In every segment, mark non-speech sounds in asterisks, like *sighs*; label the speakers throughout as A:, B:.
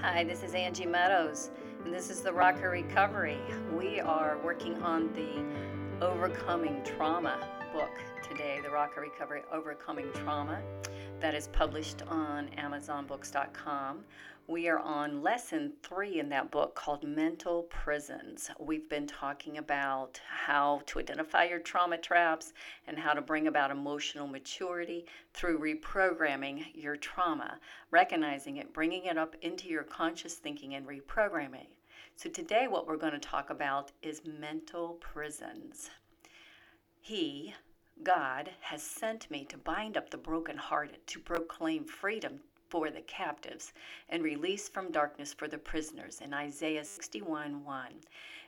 A: Hi, this is Angie Meadows, and this is the Rocker Recovery. We are working on the Overcoming Trauma book today, the Rocker Recovery Overcoming Trauma, that is published on AmazonBooks.com. We are on lesson three in that book called Mental Prisons. We've been talking about how to identify your trauma traps and how to bring about emotional maturity through reprogramming your trauma, recognizing it, bringing it up into your conscious thinking, and reprogramming. So, today, what we're going to talk about is mental prisons. He, God, has sent me to bind up the brokenhearted, to proclaim freedom for the captives and release from darkness for the prisoners in Isaiah 61 1.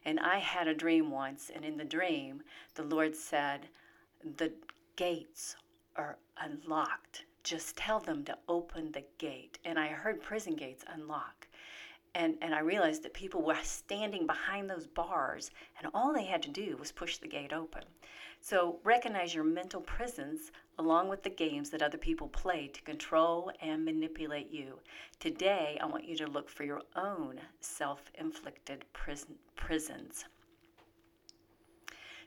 A: And I had a dream once, and in the dream, the Lord said, The gates are unlocked. Just tell them to open the gate. And I heard prison gates unlock. And, and I realized that people were standing behind those bars, and all they had to do was push the gate open. So recognize your mental prisons along with the games that other people play to control and manipulate you. Today, I want you to look for your own self inflicted prison, prisons.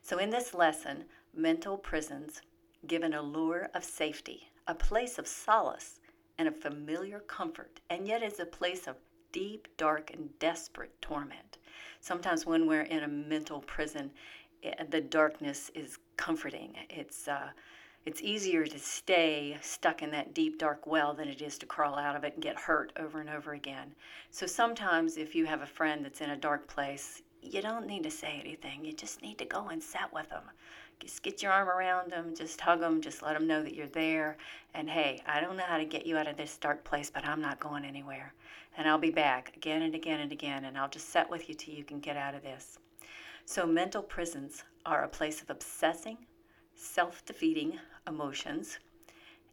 A: So, in this lesson, mental prisons give an allure of safety, a place of solace, and a familiar comfort, and yet is a place of deep, dark, and desperate torment. Sometimes, when we're in a mental prison, eh, the darkness is comforting. It's uh, it's easier to stay stuck in that deep dark well than it is to crawl out of it and get hurt over and over again. So sometimes if you have a friend that's in a dark place, you don't need to say anything. You just need to go and sit with them. Just get your arm around them, just hug them, just let them know that you're there. And hey, I don't know how to get you out of this dark place, but I'm not going anywhere. And I'll be back again and again and again, and I'll just sit with you till you can get out of this. So, mental prisons are a place of obsessing, self defeating emotions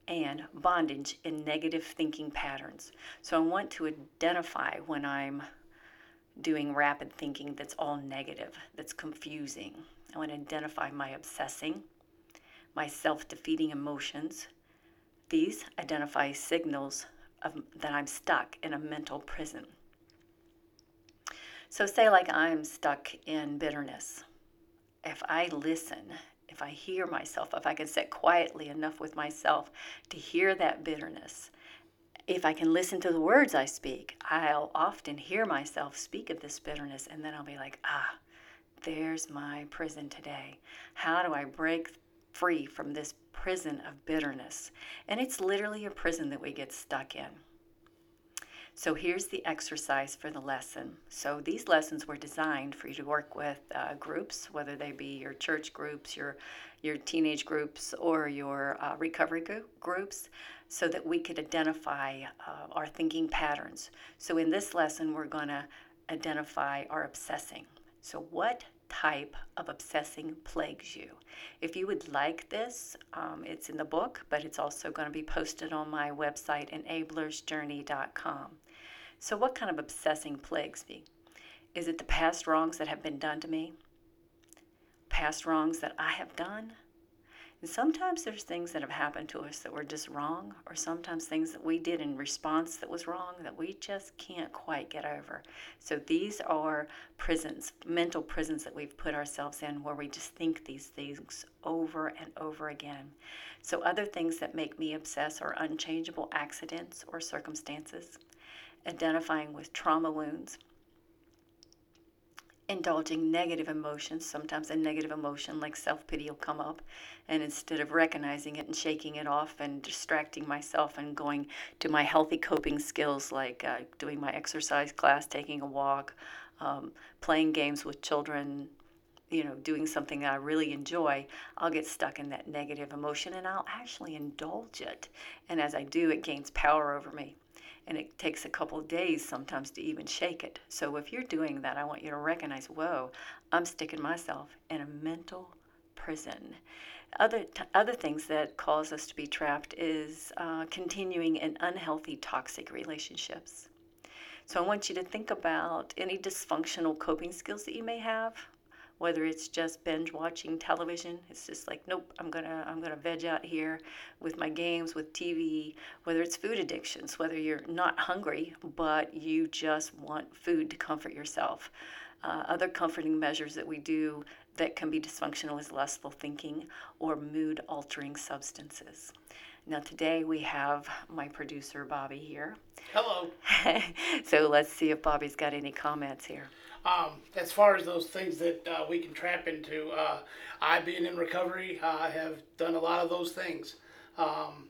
A: and bondage in negative thinking patterns. So, I want to identify when I'm doing rapid thinking that's all negative, that's confusing. I want to identify my obsessing, my self defeating emotions. These identify signals of, that I'm stuck in a mental prison. So, say, like I'm stuck in bitterness. If I listen, if I hear myself, if I can sit quietly enough with myself to hear that bitterness, if I can listen to the words I speak, I'll often hear myself speak of this bitterness, and then I'll be like, ah, there's my prison today. How do I break free from this prison of bitterness? And it's literally a prison that we get stuck in. So here's the exercise for the lesson. So these lessons were designed for you to work with uh, groups, whether they be your church groups, your your teenage groups, or your uh, recovery groups, so that we could identify uh, our thinking patterns. So in this lesson, we're going to identify our obsessing. So what type of obsessing plagues you. If you would like this, um, it's in the book, but it's also going to be posted on my website, enablersjourney.com. So, what kind of obsessing plagues me? Is it the past wrongs that have been done to me? Past wrongs that I have done? And sometimes there's things that have happened to us that were just wrong, or sometimes things that we did in response that was wrong that we just can't quite get over. So these are prisons, mental prisons that we've put ourselves in where we just think these things over and over again. So other things that make me obsess are unchangeable accidents or circumstances identifying with trauma wounds, indulging negative emotions. Sometimes a negative emotion like self pity will come up, and instead of recognizing it and shaking it off and distracting myself and going to my healthy coping skills like uh, doing my exercise class, taking a walk, um, playing games with children, you know, doing something that I really enjoy, I'll get stuck in that negative emotion and I'll actually indulge it. And as I do, it gains power over me and it takes a couple days sometimes to even shake it. So if you're doing that, I want you to recognize, whoa, I'm sticking myself in a mental prison. Other t- other things that cause us to be trapped is uh, continuing in unhealthy, toxic relationships. So I want you to think about any dysfunctional coping skills that you may have whether it's just binge watching television it's just like nope i'm gonna i'm gonna veg out here with my games with tv whether it's food addictions whether you're not hungry but you just want food to comfort yourself. Uh, other comforting measures that we do that can be dysfunctional is lustful thinking or mood altering substances. Now today we have my producer bobby here.
B: Hello. *laughs*
A: so let's see if bobby's got any comments here
B: Um, as far as those things that uh, we can trap into, uh, I being in recovery, uh, have done a lot of those things. Um,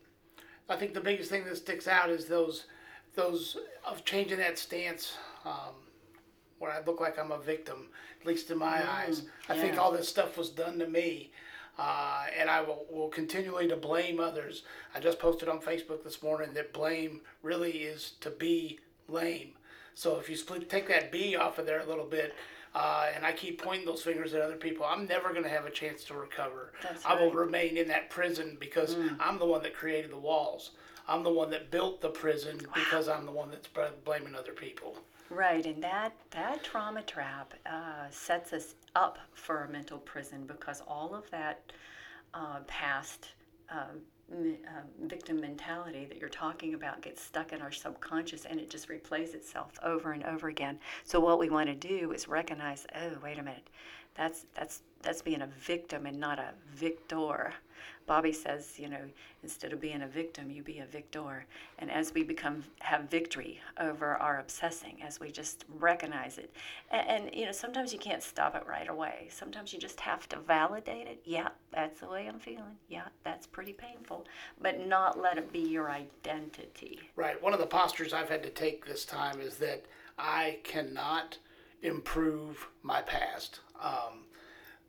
B: I think the biggest thing that sticks out is those, those of changing that stance, um, where I look like I'm a victim, at least in my eyes. I think all this stuff was done to me. Uh, and I will, will continually to blame others. I just posted on Facebook this morning that blame really is to be lame. So if you split, take that B off of there a little bit, uh, and I keep pointing those fingers at other people, I'm never going to have a chance to recover.
A: That's
B: I will
A: right. Mm.
B: remain in that prison because I'm the one that created the walls. I'm the one that built the prison because I'm the one that's blaming other people.
A: Right, and that that trauma trap uh, sets us up for a mental prison because all of that uh, past um, um, victim mentality that you're talking about gets stuck in our subconscious, and it just replays itself over and over again. So what we want to do is recognize, oh, wait a minute, that's that's that's being a victim and not a victor. Bobby says, you know, instead of being a victim, you be a victor. And as we become have victory over our obsessing, as we just recognize it, and, and you know, sometimes you can't stop it right away. Sometimes you just have to validate it. Yeah, that's the way I'm feeling. Yeah, that's pretty painful, but not let it be your identity.
B: Right. One of the postures I've had to take this time is that I cannot improve my past. Um,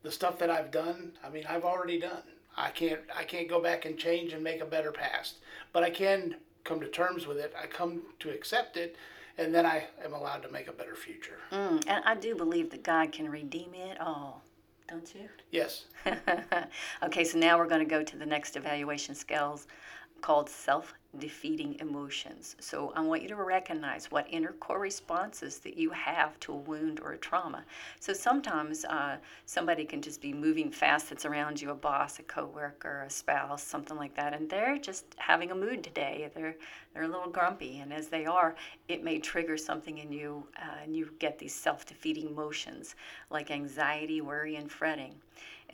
B: the stuff that I've done, I mean, I've already done. I can't. I can't go back and change and make a better past, but I can come to terms with it. I come to accept it, and then I am allowed to make a better future.
A: Mm, and I do believe that God can redeem it all, don't you?
B: Yes. *laughs*
A: okay, so now we're going to go to the next evaluation scales called self defeating emotions. So I want you to recognize what inner core responses that you have to a wound or a trauma. So sometimes uh, somebody can just be moving fast that's around you a boss, a coworker, a spouse, something like that, and they're just having a mood today. They're, they're a little grumpy, and as they are, it may trigger something in you, uh, and you get these self defeating emotions like anxiety, worry, and fretting.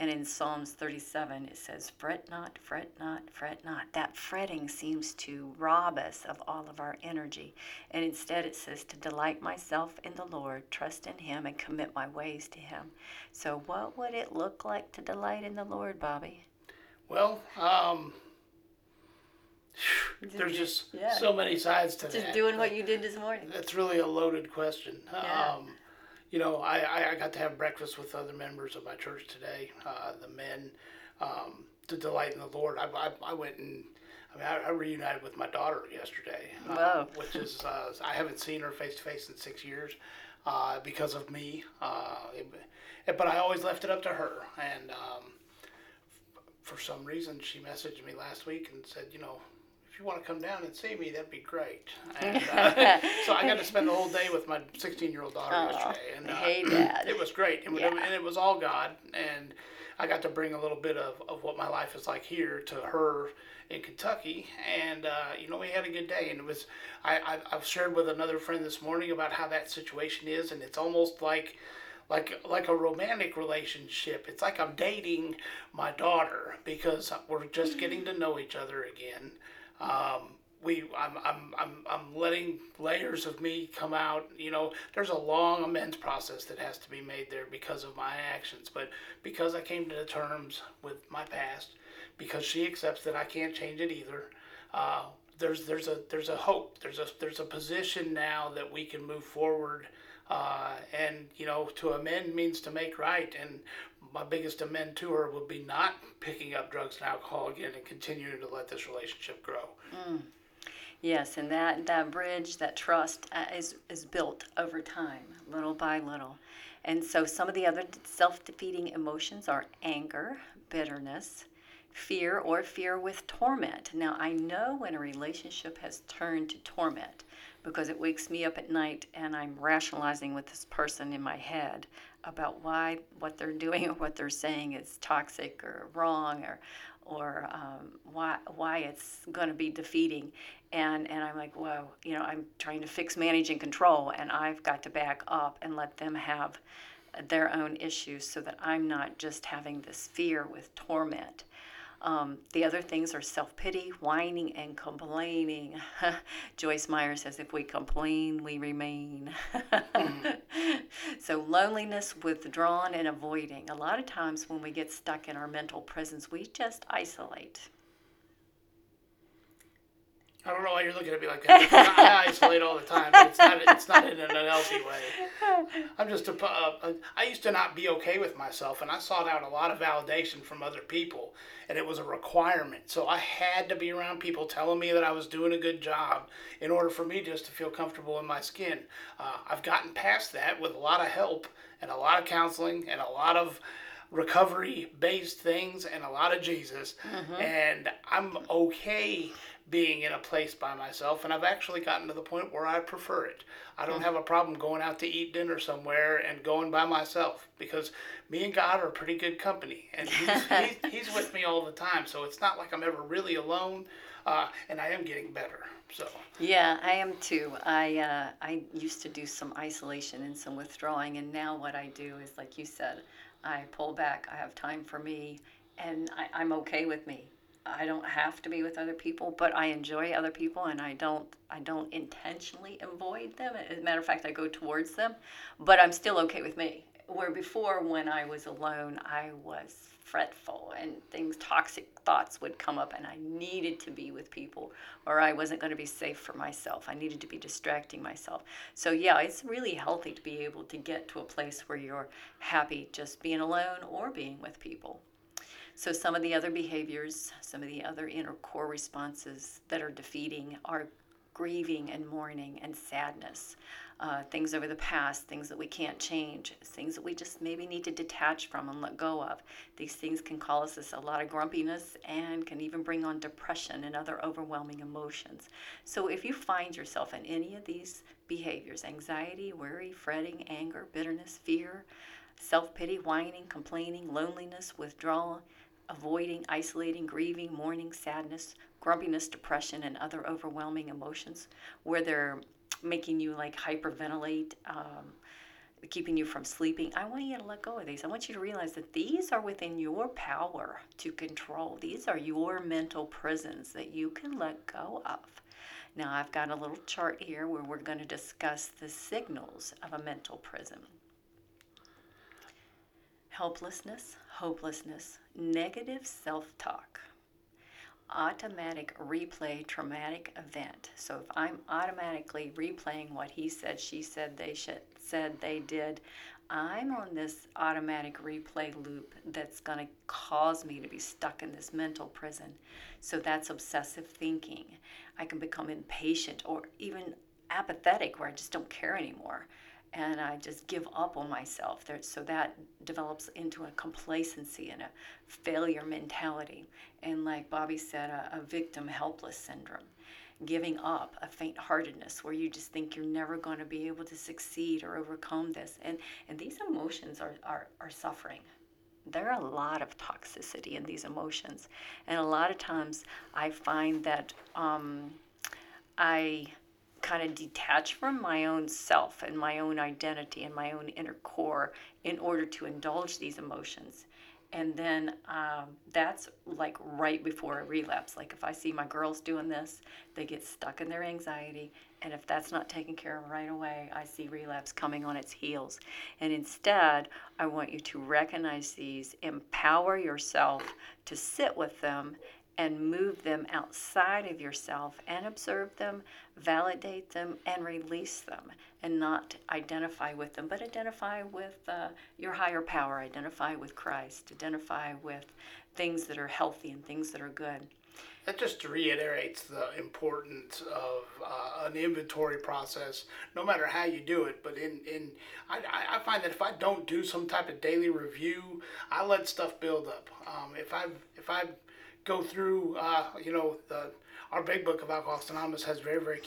A: And in Psalms 37, it says, Fret not, fret not, fret not. That fretting seems to rob us of all of our energy. And instead, it says to delight myself in the Lord, trust in Him, and commit my ways to Him. So, what would it look like to delight in the Lord, Bobby?
B: Well, um, *sighs* there's just
A: Yeah.
B: so many sides to
A: Just
B: that.
A: Just doing what you did this morning.
B: That's really a loaded question.
A: Yeah.
B: Um, you know, I, I, got to have breakfast with other members of my church today, uh, the men, um, to delight in the Lord. I, I, I went and, I mean, I, I reunited with my daughter yesterday, uh,
A: Wow.
B: which is, uh, I haven't seen her face to face in six years uh, because of me. Uh, it- but I always left it up to her. And um, for some reason, she messaged me last week and said, you know, if you want to come down and see me, that'd be great. *laughs* And, uh, so I got to spend the whole day with my 16 year old daughter
A: Aw,
B: yesterday, and uh,
A: hey, Dad.
B: it was great. And,
A: Yeah.
B: and it was all God, and I got to bring a little bit of, of what my life is like here to her in Kentucky, and uh, you know we had a good day. And it was I, I I've shared with another friend this morning about how that situation is, and it's almost like like like a romantic relationship. It's like I'm dating my daughter because we're just getting to know each other again. Um, we I'm, I'm I'm I'm letting layers of me come out. You know, there's a long amends process that has to be made there because of my actions, but because I came to terms with my past, because she accepts that I can't change it either. Uh, there's there's a there's a hope. There's a there's a position now that we can move forward. Uh, and you know, to amend means to make right. And my biggest amend to her would be not picking up drugs and alcohol again and continuing to let this relationship grow.
A: Yes, and that, that bridge, that trust uh, is, is built over time, little by little. And so some of the other self defeating emotions are anger, bitterness, fear, or fear with torment. Now, I know when a relationship has turned to torment because it wakes me up at night and I'm rationalizing with this person in my head about why what they're doing or what they're saying is toxic or wrong or or um, why why it's going to be defeating. And and I'm like whoa you know I'm trying to fix manage and control and I've got to back up and let them have their own issues so that I'm not just having this fear with torment um, the other things are self pity, whining, and complaining. *laughs* Joyce Meyer says, if we complain, we remain. mm-hmm. *laughs* So, loneliness, withdrawn, and avoiding. A lot of times when we get stuck in our mental prisons, we just isolate.
B: I don't know why you're looking at me like that. I isolate *laughs* all the time, but it's not. It's not in an unhealthy way. I'm just a. Uh, used to not be okay with myself, and I sought out a lot of validation from other people, and it was a requirement. So I had to be around people telling me that I was doing a good job in order for me just to feel comfortable in my skin. Uh, I've gotten past that with a lot of help and a lot of counseling and a lot of recovery based things and a lot of Jesus. Mm-hmm. And I'm okay being in a place by myself, and I've actually gotten to the point where I prefer it. I don't have a problem going out to eat dinner somewhere and going by myself because me and God are pretty good company, and *laughs* He's, he's, he's, with me all the time. So it's not like I'm ever really alone, uh, and I am getting better. So
A: yeah, I am too. I uh, I used to do some isolation and some withdrawing, and now what I do is like you said, I pull back. I have time for me, and I, I'm okay with me I don't have to be with other people, but I enjoy other people and I don't I don't intentionally avoid them. As a matter of fact, I go towards them, but I'm still okay with me. Where before when I was alone, I was fretful and things toxic thoughts would come up and I needed to be with people or I wasn't going to be safe for myself. I needed to be distracting myself. So yeah, it's really healthy to be able to get to a place where you're happy just being alone or being with people. So, some of the other behaviors, some of the other inner core responses that are defeating are grieving and mourning and sadness, uh, things over the past, things that we can't change, things that we just maybe need to detach from and let go of. These things can cause us a lot of grumpiness and can even bring on depression and other overwhelming emotions. So, if you find yourself in any of these behaviors anxiety, worry, fretting, anger, bitterness, fear, self pity, whining, complaining, loneliness, withdrawal, avoiding, isolating, grieving, mourning, sadness, grumpiness, depression, and other overwhelming emotions where they're making you like hyperventilate, um, keeping you from sleeping. I want you to let go of these. I want you to realize that these are within your power to control. These are your mental prisons that you can let go of. Now, I've got a little chart here where we're going to discuss the signals of a mental prison helplessness, hopelessness, negative self talk, automatic replay traumatic event. So if I'm automatically replaying what he said, she said, they should, said, they did, I'm on this automatic replay loop that's going to cause me to be stuck in this mental prison. So that's obsessive thinking. I can become impatient or even apathetic where I just don't care anymore and I just give up on myself. There, so that develops into a complacency and a failure mentality. And like Bobby said, a, a victim helpless syndrome. Giving up, a faint heartedness where you just think you're never going to be able to succeed or overcome this. And, and these emotions are, are, are suffering. There are a lot of toxicity in these emotions. And a lot of times I find that um, I kind of detach from my own self and my own identity and my own inner core in order to indulge these emotions. And then um, that's like right before a relapse. Like if I see my girls doing this, they get stuck in their anxiety. And if that's not taken care of right away, I see relapse coming on its heels. And instead, I want you to recognize these, empower yourself to sit with them and move them outside of yourself and observe them, validate them, and release them, and not identify with them, but identify with uh, your higher power, identify with Christ, identify with things that are healthy and things that are good.
B: That just reiterates the importance of uh, an inventory process, no matter how you do it. But in, in I, I find that if I don't do some type of daily review, I let stuff build up. Um, if I if I go through, uh, you know, the, our big book of Alcoholics Anonymous has very, very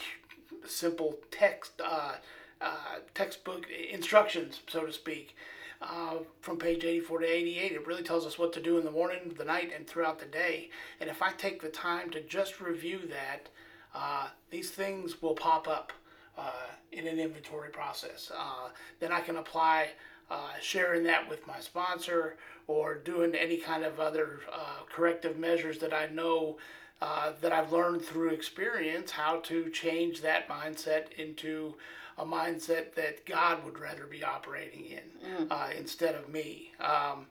B: simple text uh, uh, textbook instructions, so to speak. Uh, from page 84 to 88, it really tells us what to do in the morning, the night, and throughout the day. And if I take the time to just review that, uh, these things will pop up uh, in an inventory process. Then I can apply uh, sharing that with my sponsor or doing any kind of other uh, corrective measures that I know uh, that I've learned through experience how to change that mindset into a mindset that God would rather be operating in uh, instead of me. Um,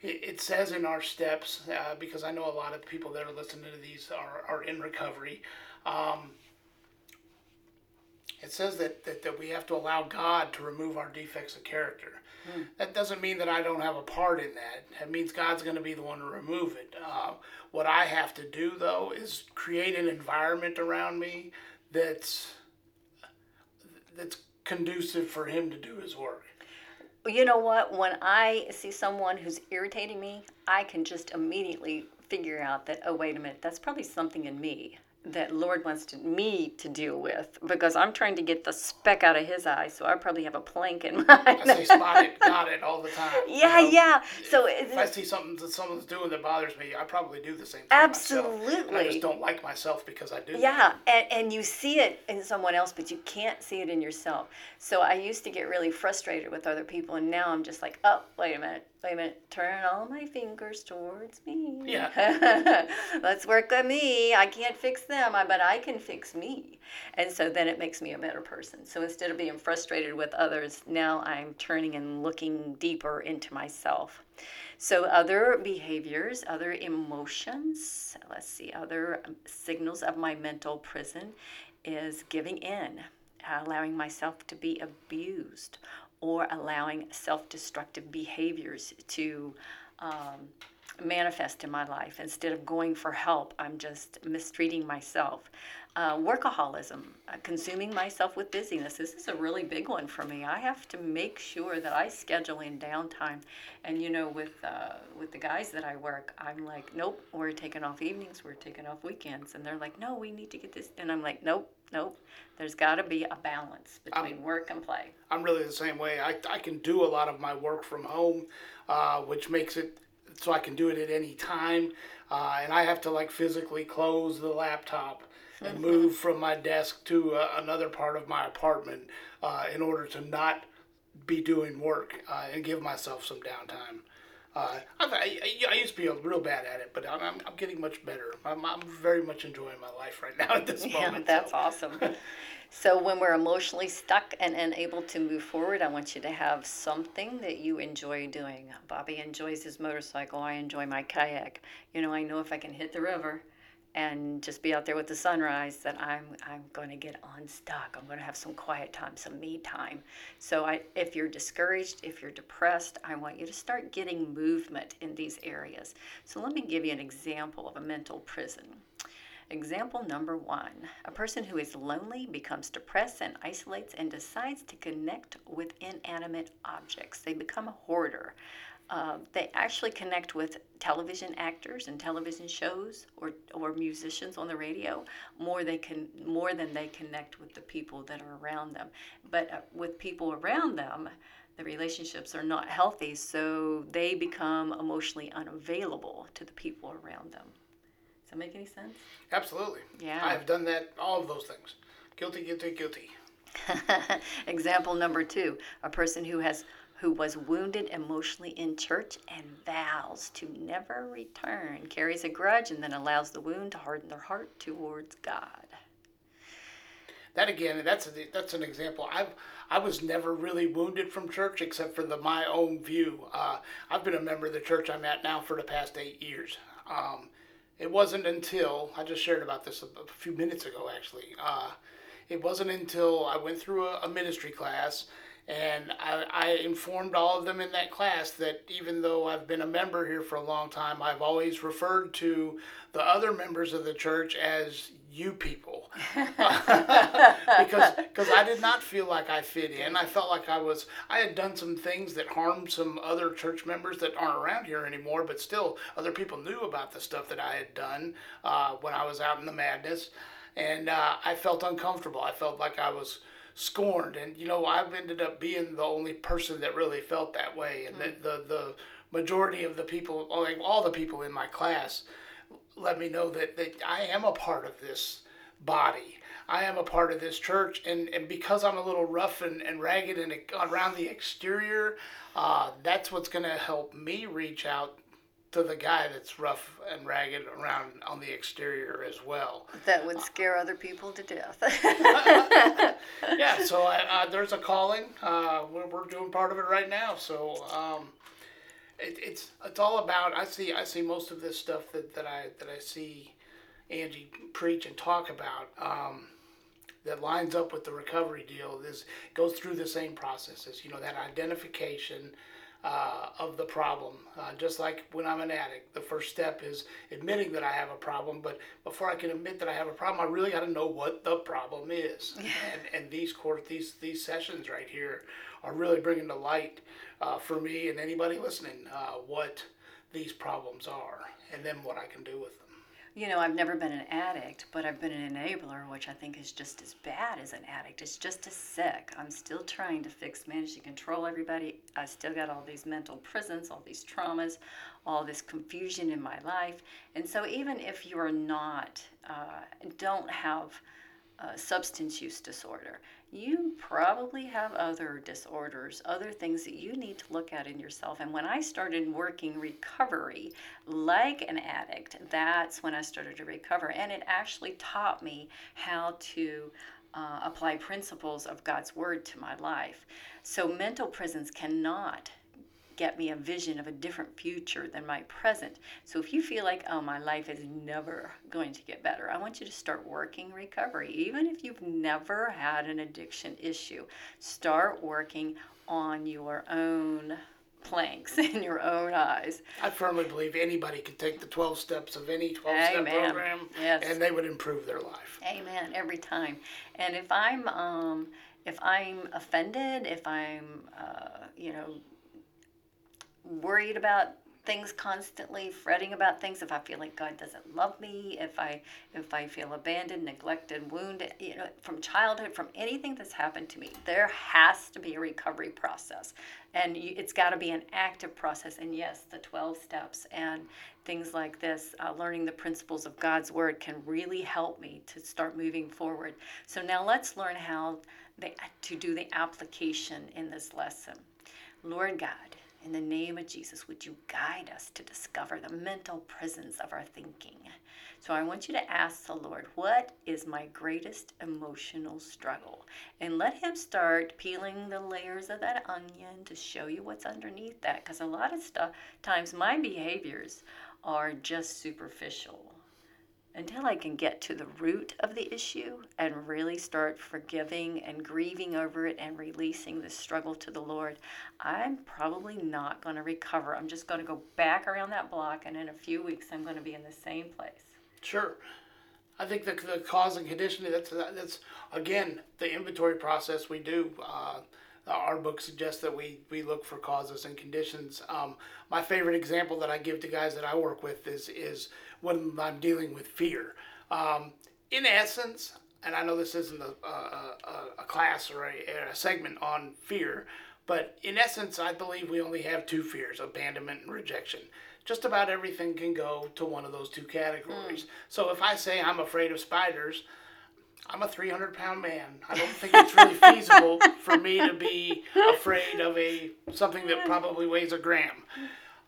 B: it, it says in our steps, uh, because I know a lot of people that are listening to these are, are in recovery. Um, it says that, that, that we have to allow God to remove our defects of character. That doesn't mean that I don't have a part in that. That means God's going to be the one to remove it. Uh, what I have to do, though, is create an environment around me that's that's conducive for Him to do His work.
A: You know what? When I see someone who's irritating me, I can just immediately figure out that, oh, wait a minute, that's probably something in me that Lord wants to, me to deal with because I'm trying to get the speck out of his eye. So I probably have a plank in *laughs*
B: I say
A: mine.
B: spot it, got it all the time. you
A: yeah,
B: know?
A: yeah. So
B: If I see something that someone's doing that bothers me, I probably do the same thing. And I just don't like myself because I do. that.
A: yeah, and, and you see it in someone else, but you can't see it in yourself. So I used to get really frustrated with other people, and now I'm just like, oh, wait a minute, wait a minute, turn all my fingers towards me.
B: Yeah. *laughs*
A: Let's work on me. I can't fix them, but I can fix me. And so then it makes me a better person. So instead of being frustrated with others, now I'm turning and looking deeper into myself. So, other behaviors, other emotions, let's see, other um, signals of my mental prison is giving in, allowing myself to be abused, or allowing self destructive behaviors to um, manifest in my life. Instead of going for help, I'm just mistreating myself. Uh, workaholism, uh, consuming myself with busyness. This is a really big one for me. I have to make sure that I schedule in downtime. And you know, with uh, with the guys that I work, I'm like, nope, we're taking off evenings, we're taking off weekends, and they're like, no, we need to get this. And I'm like, nope, nope. There's got to be a balance between work and play.
B: I'm really the same way. I, I can do a lot of my work from home, uh, which makes it so I can do it at any time. Uh, and I have to like physically close the laptop and move from my desk to uh, another part of my apartment uh, in order to not be doing work uh, and give myself some downtime. Uh, I, I I used to be real bad at it, but I'm, I'm, I'm getting much better. I'm, I'm very much enjoying my life right now at this *laughs*
A: Yeah,
B: moment.
A: that's
B: so.
A: awesome. So when we're emotionally stuck and unable to move forward, I want you to have something that you enjoy doing. Bobby enjoys his motorcycle. I enjoy my kayak. You know, I know if I can hit the river and just be out there with the sunrise, that I'm I'm going to get unstuck. I'm going to have some quiet time, some me time. So I, if you're discouraged, if you're depressed, I want you to start getting movement in these areas. So let me give you an example of a mental prison. Example number one a person who is lonely becomes depressed and isolates and decides to connect with inanimate objects. They become a hoarder. Uh, they actually connect with television actors and television shows or, or musicians on the radio more they can more than they connect with the people that are around them but uh, with people around them the relationships are not healthy so they become emotionally unavailable to the people around them does that make any sense
B: Absolutely.
A: Yeah.
B: I've done that, all of those things. Guilty, guilty, guilty. *laughs*
A: Example number two: a person who has who was wounded emotionally in church and vows to never return, carries a grudge, and then allows the wound to harden their heart towards God.
B: That again, that's a, that's an example. I I was never really wounded from church except for the my own view. Uh, I've been a member of the church I'm at now for the past eight years. Um, it wasn't until I just shared about this a, a few minutes ago, actually. Uh, it wasn't until I went through a, a ministry class and I, I informed all of them in that class that even though I've been a member here for a long time, I've always referred to the other members of the church as you people *laughs* because because I did not feel like I fit in. I felt like I was I had done some things that harmed some other church members that aren't around here anymore, but still other people knew about the stuff that I had done uh, when I was out in the madness. and uh, I felt uncomfortable. I felt like I was scorned, and you know I've ended up being the only person that really felt that way, and mm. the, the the majority of the people, like all the people in my class, let me know that that I am a part of this body. I am a part of this church, and, and because I'm a little rough and, and ragged and around the exterior, uh, that's what's going to help me reach out to the guy that's rough and ragged around on the exterior as well.
A: That would scare other people to death. *laughs* *laughs*
B: yeah, so I, uh, there's a calling. Uh, we're, we're doing part of it right now. So um, it, it's it's all about. I see I see most of this stuff that, that I that I see Angie preach and talk about. Um, that lines up with the recovery deal is goes through the same processes. You know that identification uh, of the problem. Uh, just like when I'm an addict, the first step is admitting that I have a problem. But before I can admit that I have a problem, I really got to know what the problem is. *laughs* and, and these court these these sessions right here are really bringing to light uh, for me and anybody listening uh, what these problems are, and then what I can do with them
A: you know, I've never been an addict, but I've been an enabler, which I think is just as bad as an addict. It's just as sick. I'm still trying to fix, manage to control everybody. I still got all these mental prisons, all these traumas, all this confusion in my life. And so, even if you are not, uh, don't have uh, substance use disorder, you probably have other disorders, other things that you need to look at in yourself. And when I started working recovery like an addict, that's when I started to recover. And it actually taught me how to uh, apply principles of God's Word to my life. So mental prisons cannot get me a vision of a different future than my present. So if you feel like, oh, my life is never going to get better, I want you to start working recovery. Even if you've never had an addiction issue, start working on your own planks *laughs* in your own eyes.
B: I firmly believe anybody can take the 12 steps of any 12 step program yes. and they would improve their life.
A: Amen. Every time. And if I'm um, if I'm offended, if I'm uh, you know worried about things constantly fretting about things. If i feel like god doesn't love me if i if i feel abandoned neglected wounded you know from childhood from anything that's happened to me there has to be a recovery process. And you, it's got to be an active process. And yes the 12 steps and things like this uh, learning the principles of god's word can really help me to start moving forward. So now let's learn how they, to do the application in this lesson. Lord god in the name of Jesus, would you guide us to discover the mental prisons of our thinking? So I want you to ask the Lord, what is my greatest emotional struggle? And let Him start peeling the layers of that onion to show you what's underneath that. Because a lot of stuff, times my behaviors are just superficial until I can get to the root of the issue and really start forgiving and grieving over it and releasing the struggle to the Lord, I'm probably not going to recover. I'm just going to go back around that block, and in a few weeks, I'm going to be in the same place.
B: Sure. I think the, the cause and conditioning, that's, that's again, the inventory process we do. Uh, our book suggests that we, we look for causes and conditions. Um, my favorite example that I give to guys that I work with is, is when I'm dealing with fear. Um, in essence, and I know this isn't a, a, a class or a, a, segment on fear, but in essence, I believe we only have two fears abandonment and rejection. Just about everything can go to one of those two categories. Mm. So if I say I'm afraid of spiders, I'm a 300 pound man. I don't think it's really feasible for me to be afraid of a something that probably weighs a gram.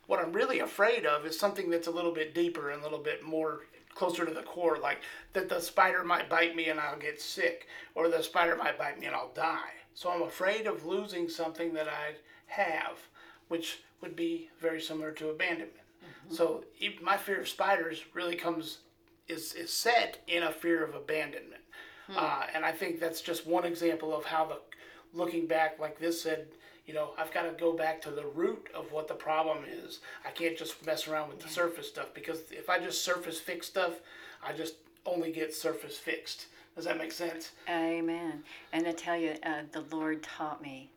B: What I'm really afraid of is something that's a little bit deeper and a little bit more closer to the core, like that the spider might bite me and I'll get sick, or the spider might bite me and I'll die. So I'm afraid of losing something that I have, which would be very similar to abandonment. Mm-hmm. So my fear of spiders really comes is is set in a fear of abandonment. Hmm. Uh, and I think that's just one example of how the looking back, like this said, you know, I've got to go back to the root of what the problem is. I can't just mess around with the surface stuff because if I just surface fix stuff, I just only get surface fixed. Does that make sense?
A: Amen. And I tell you, uh, the Lord taught me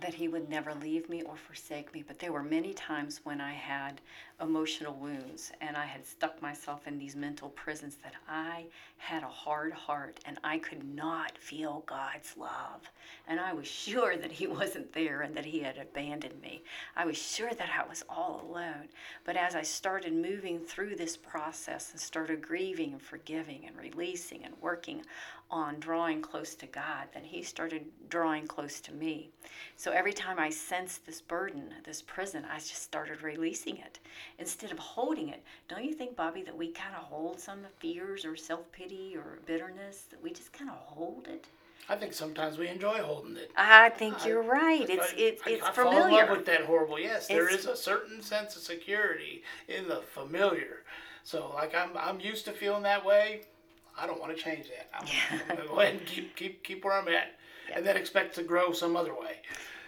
A: that he would never leave me or forsake me. But there were many times when I had emotional wounds and I had stuck myself in these mental prisons that I had a hard heart and I could not feel God's love. And I was sure that he *laughs* wasn't there and that he had abandoned me. I was sure that I was all alone. But as I started moving through this process and started grieving and forgiving and releasing and working on drawing close to God, then He started drawing close to me. So every time I sensed this burden, this prison, I just started releasing it instead of holding it. Don't you think, Bobby, that we kind of hold some fears or self pity or bitterness, that we just kind of hold it?
B: I think sometimes we enjoy holding it.
A: I think you're right. It's
B: I,
A: it's
B: I,
A: it's
B: I
A: familiar.
B: fall in love with that horrible. Yes, there
A: It's-
B: is a certain sense of security in the familiar. So, like I'm, I'm used to feeling that way. I don't want to change that. I'm, I'm *laughs* gonna go ahead and keep, keep, keep where I'm at, and then expect to grow some other way.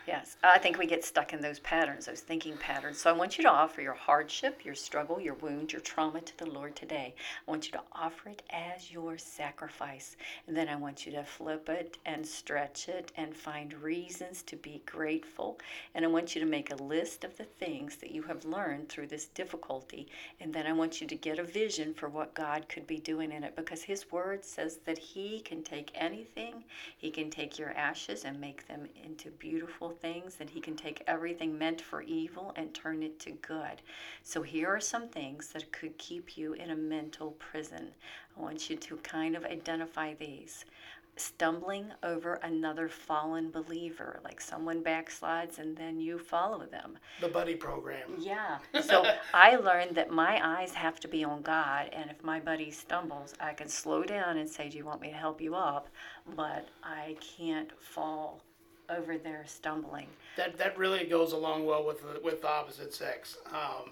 A: Yes, uh, I think we get stuck in those patterns, those thinking patterns. So I want you to offer your hardship, your struggle, your wound, your trauma to the Lord today. I want you to offer it as your sacrifice. And then I want you to flip it and stretch it and find reasons to be grateful. And I want you to make a list of the things that you have learned through this difficulty. And then I want you to get a vision for what God could be doing in it because His Word says that He can take anything, He can take your ashes and make them into beautiful things, that He can take everything meant for evil and turn it to good. So here are some things that could keep you in a mental prison. I want you to kind of identify these. Stumbling over another fallen believer, like someone backslides and then you follow them.
B: The buddy program.
A: Yeah. *laughs* So I learned that my eyes have to be on God, and if my buddy stumbles, I can slow down and say, Do you want me to help you up? But I can't fall over there stumbling.
B: That that really goes along well with the, with the opposite sex. Um,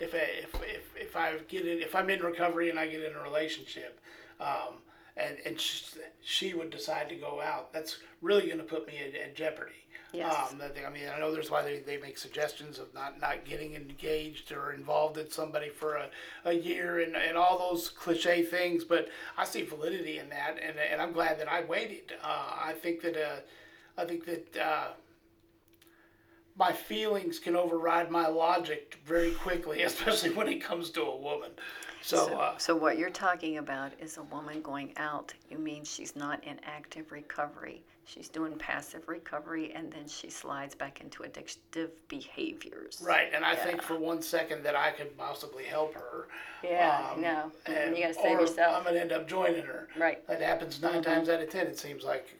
B: if, I, if if if I get in, if I'm in recovery and I get in a relationship, um, and and she, she would decide to go out, that's really going to put me at, at jeopardy.
A: Yes.
B: Um, I mean, I know there's why they, they make suggestions of not, not getting engaged or involved in somebody for a, a year and, and all those cliche things, but I see validity in that, and, and I'm glad that I waited. Uh, I think that uh, I think that uh, my feelings can override my logic very quickly, *laughs* especially when it comes to a woman. So,
A: So,
B: uh,
A: so what you're talking about is a woman going out. You mean she's not in active recovery. She's doing passive recovery and then she slides back into addictive behaviors.
B: right, and I think for one second that I could possibly help her.
A: Yeah,
B: um,
A: no.
B: and-
A: you got to save yourself.
B: I'm gonna end up joining her.
A: Right.
B: That happens 9 times out of ten. It seems like.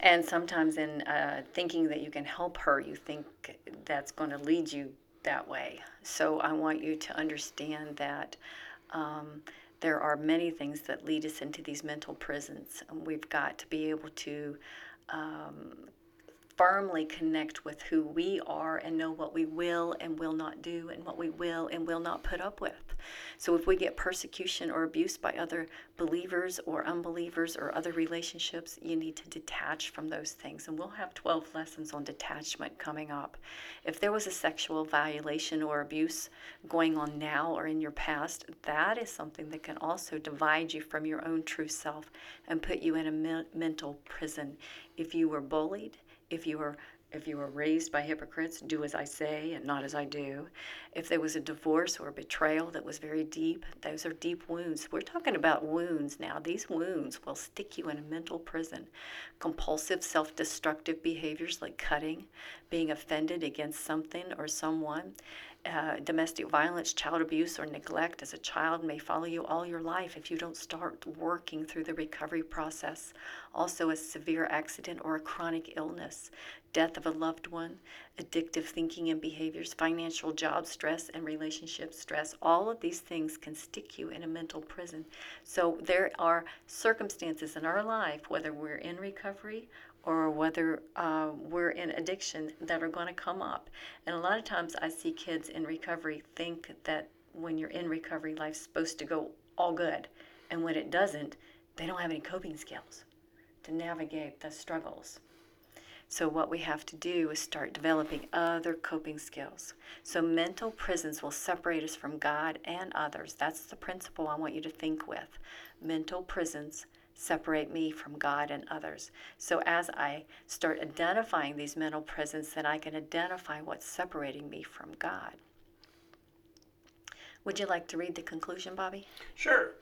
A: And sometimes in uh, thinking that you can help her, you think that's going to lead you that way. So I want you to understand that um, there are many things that lead us into these mental prisons. And we've got to be able to um, firmly connect with who we are and know what we will and will not do and what we will and will not put up with. So if we get persecution or abuse by other believers or unbelievers or other relationships, you need to detach from those things. And we'll have 12 lessons on detachment coming up. If there was a sexual violation or abuse going on now or in your past, that is something that can also divide you from your own true self and put you in a men- mental prison. If you were bullied, if you were if you were raised by hypocrites, do as I say and not as I do. If there was a divorce or a betrayal that was very deep, those are deep wounds. We're talking about wounds now. These wounds will stick you in a mental prison. Compulsive, self destructive behaviors like cutting, being offended against something or someone, uh, domestic violence, child abuse, or neglect as a child may follow you all your life if you don't start working through the recovery process. Also, a severe accident or a chronic illness, death of a loved one, addictive thinking and behaviors, financial job stress, and relationship stress. All of these things can stick you in a mental prison. So, there are circumstances in our life, whether we're in recovery or whether uh, we're in addiction that are going to come up. And a lot of times I see kids in recovery think that when you're in recovery, life's supposed to go all good. And when it doesn't, they don't have any coping skills to navigate the struggles. So, what we have to do is start developing other coping skills. So, mental prisons will separate us from God and others. That's the principle I want you to think with. Mental prisons separate me from God and others. So as I start identifying these mental prisons, then I can identify what's separating me from God. Would you like to read the conclusion, Bobby?
B: Sure.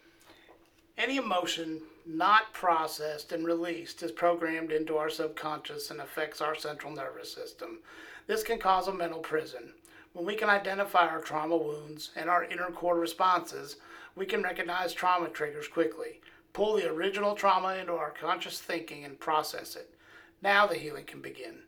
B: Any emotion not processed and released is programmed into our subconscious and affects our central nervous system. This can cause a mental prison. When we can identify our trauma wounds and our inner core responses, we can recognize trauma triggers quickly, pull the original trauma into our conscious thinking, and process it. Now the healing can begin.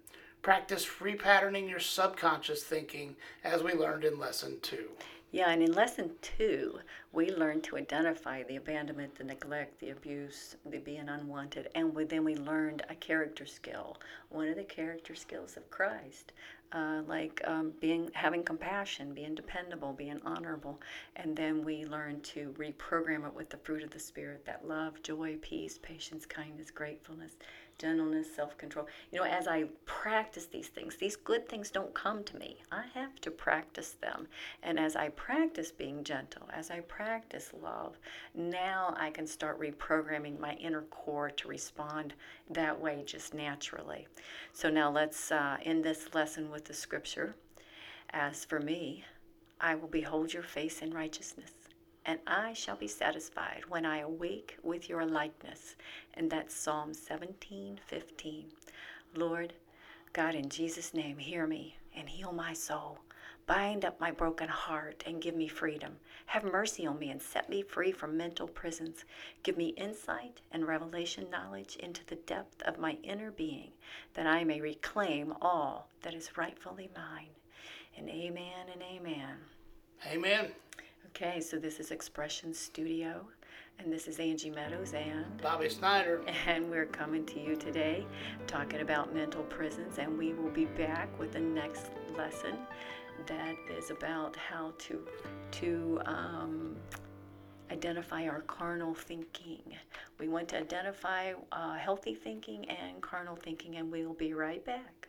B: Practice repatterning your subconscious thinking as we learned in lesson two.
A: Yeah, and in lesson two, we learned to identify the abandonment, the neglect, the abuse, the being unwanted, and we, then we learned a character skill, one of the character skills of Christ, uh, like um, being having compassion, being dependable, being honorable, and then we learn to reprogram it with the fruit of the spirit: that love, joy, peace, patience, kindness, gratefulness, gentleness, self control. You know, as I practice these things, these good things don't come to me. I have to practice them. And as I practice being gentle, as I practice love, now I can start reprogramming my inner core to respond that way just naturally. So now let's uh, end this lesson with the scripture. As for me, I will behold your face in righteousness and I shall be satisfied when I awake with your likeness. And that's Psalm 17 15. Lord, God, in Jesus' name, hear me and heal my soul. Bind up my broken heart and give me freedom. Have mercy on me and set me free from mental prisons. Give me insight and revelation knowledge into the depth of my inner being, that I may reclaim all that is rightfully mine. And amen and amen.
B: Amen.
A: Okay, so this is Expression Studio, and this is Angie Meadows, and
B: Bobby Snyder.
A: and we're coming to you today talking about mental prisons, and we will be back with the next lesson that is about how to to um, identify our carnal thinking. We want to identify uh, healthy thinking and carnal thinking, and we will be right back.